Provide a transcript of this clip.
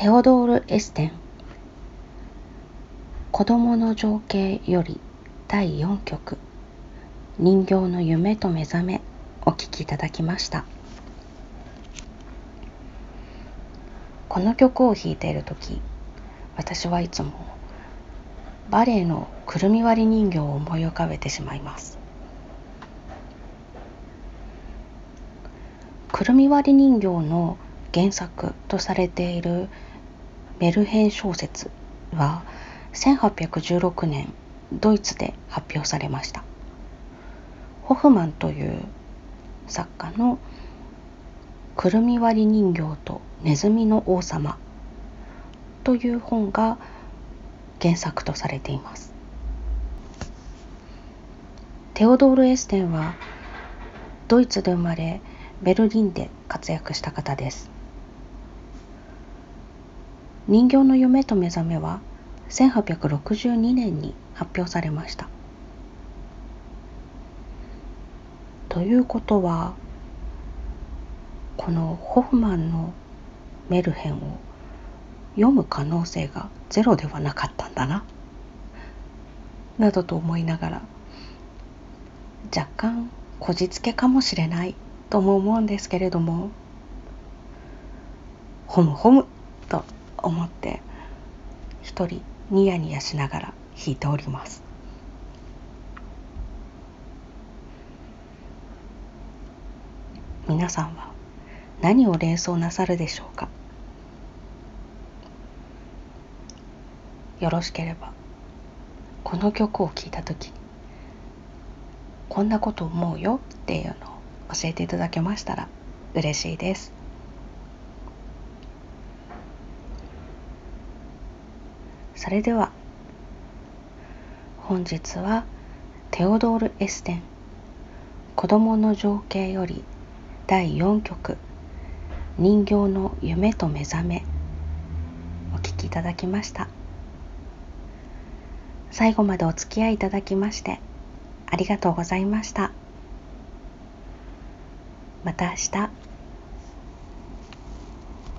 テオドール・エステン。子供の情景より第4曲。人形の夢と目覚めお聴きいただきました。この曲を弾いている時私はいつもバレエのくるみ割り人形を思い浮かべてしまいます。くるみ割り人形の原作とされているメルヘン小説は1816年ドイツで発表されました。ホフマンという作家の「くるみ割り人形とネズミの王様」という本が原作とされています。テオドール・エステンはドイツで生まれベルリンで活躍した方です。人形の夢と目覚めは1862年に発表されました。ということはこのホフマンのメルヘンを読む可能性がゼロではなかったんだななどと思いながら若干こじつけかもしれないとも思うんですけれどもホムホムと思って一人ニヤニヤしながら弾いております。皆さんは何を連想なさるでしょうか？よろしければこの曲を聴いた時こんなこと思うよっていうのを教えていただけましたら嬉しいです。それでは。本日はテオドール・エステン子供の情景より第4曲人形の夢と目覚めお聴きいただきました。最後までお付き合いいただきましてありがとうございました。また明日。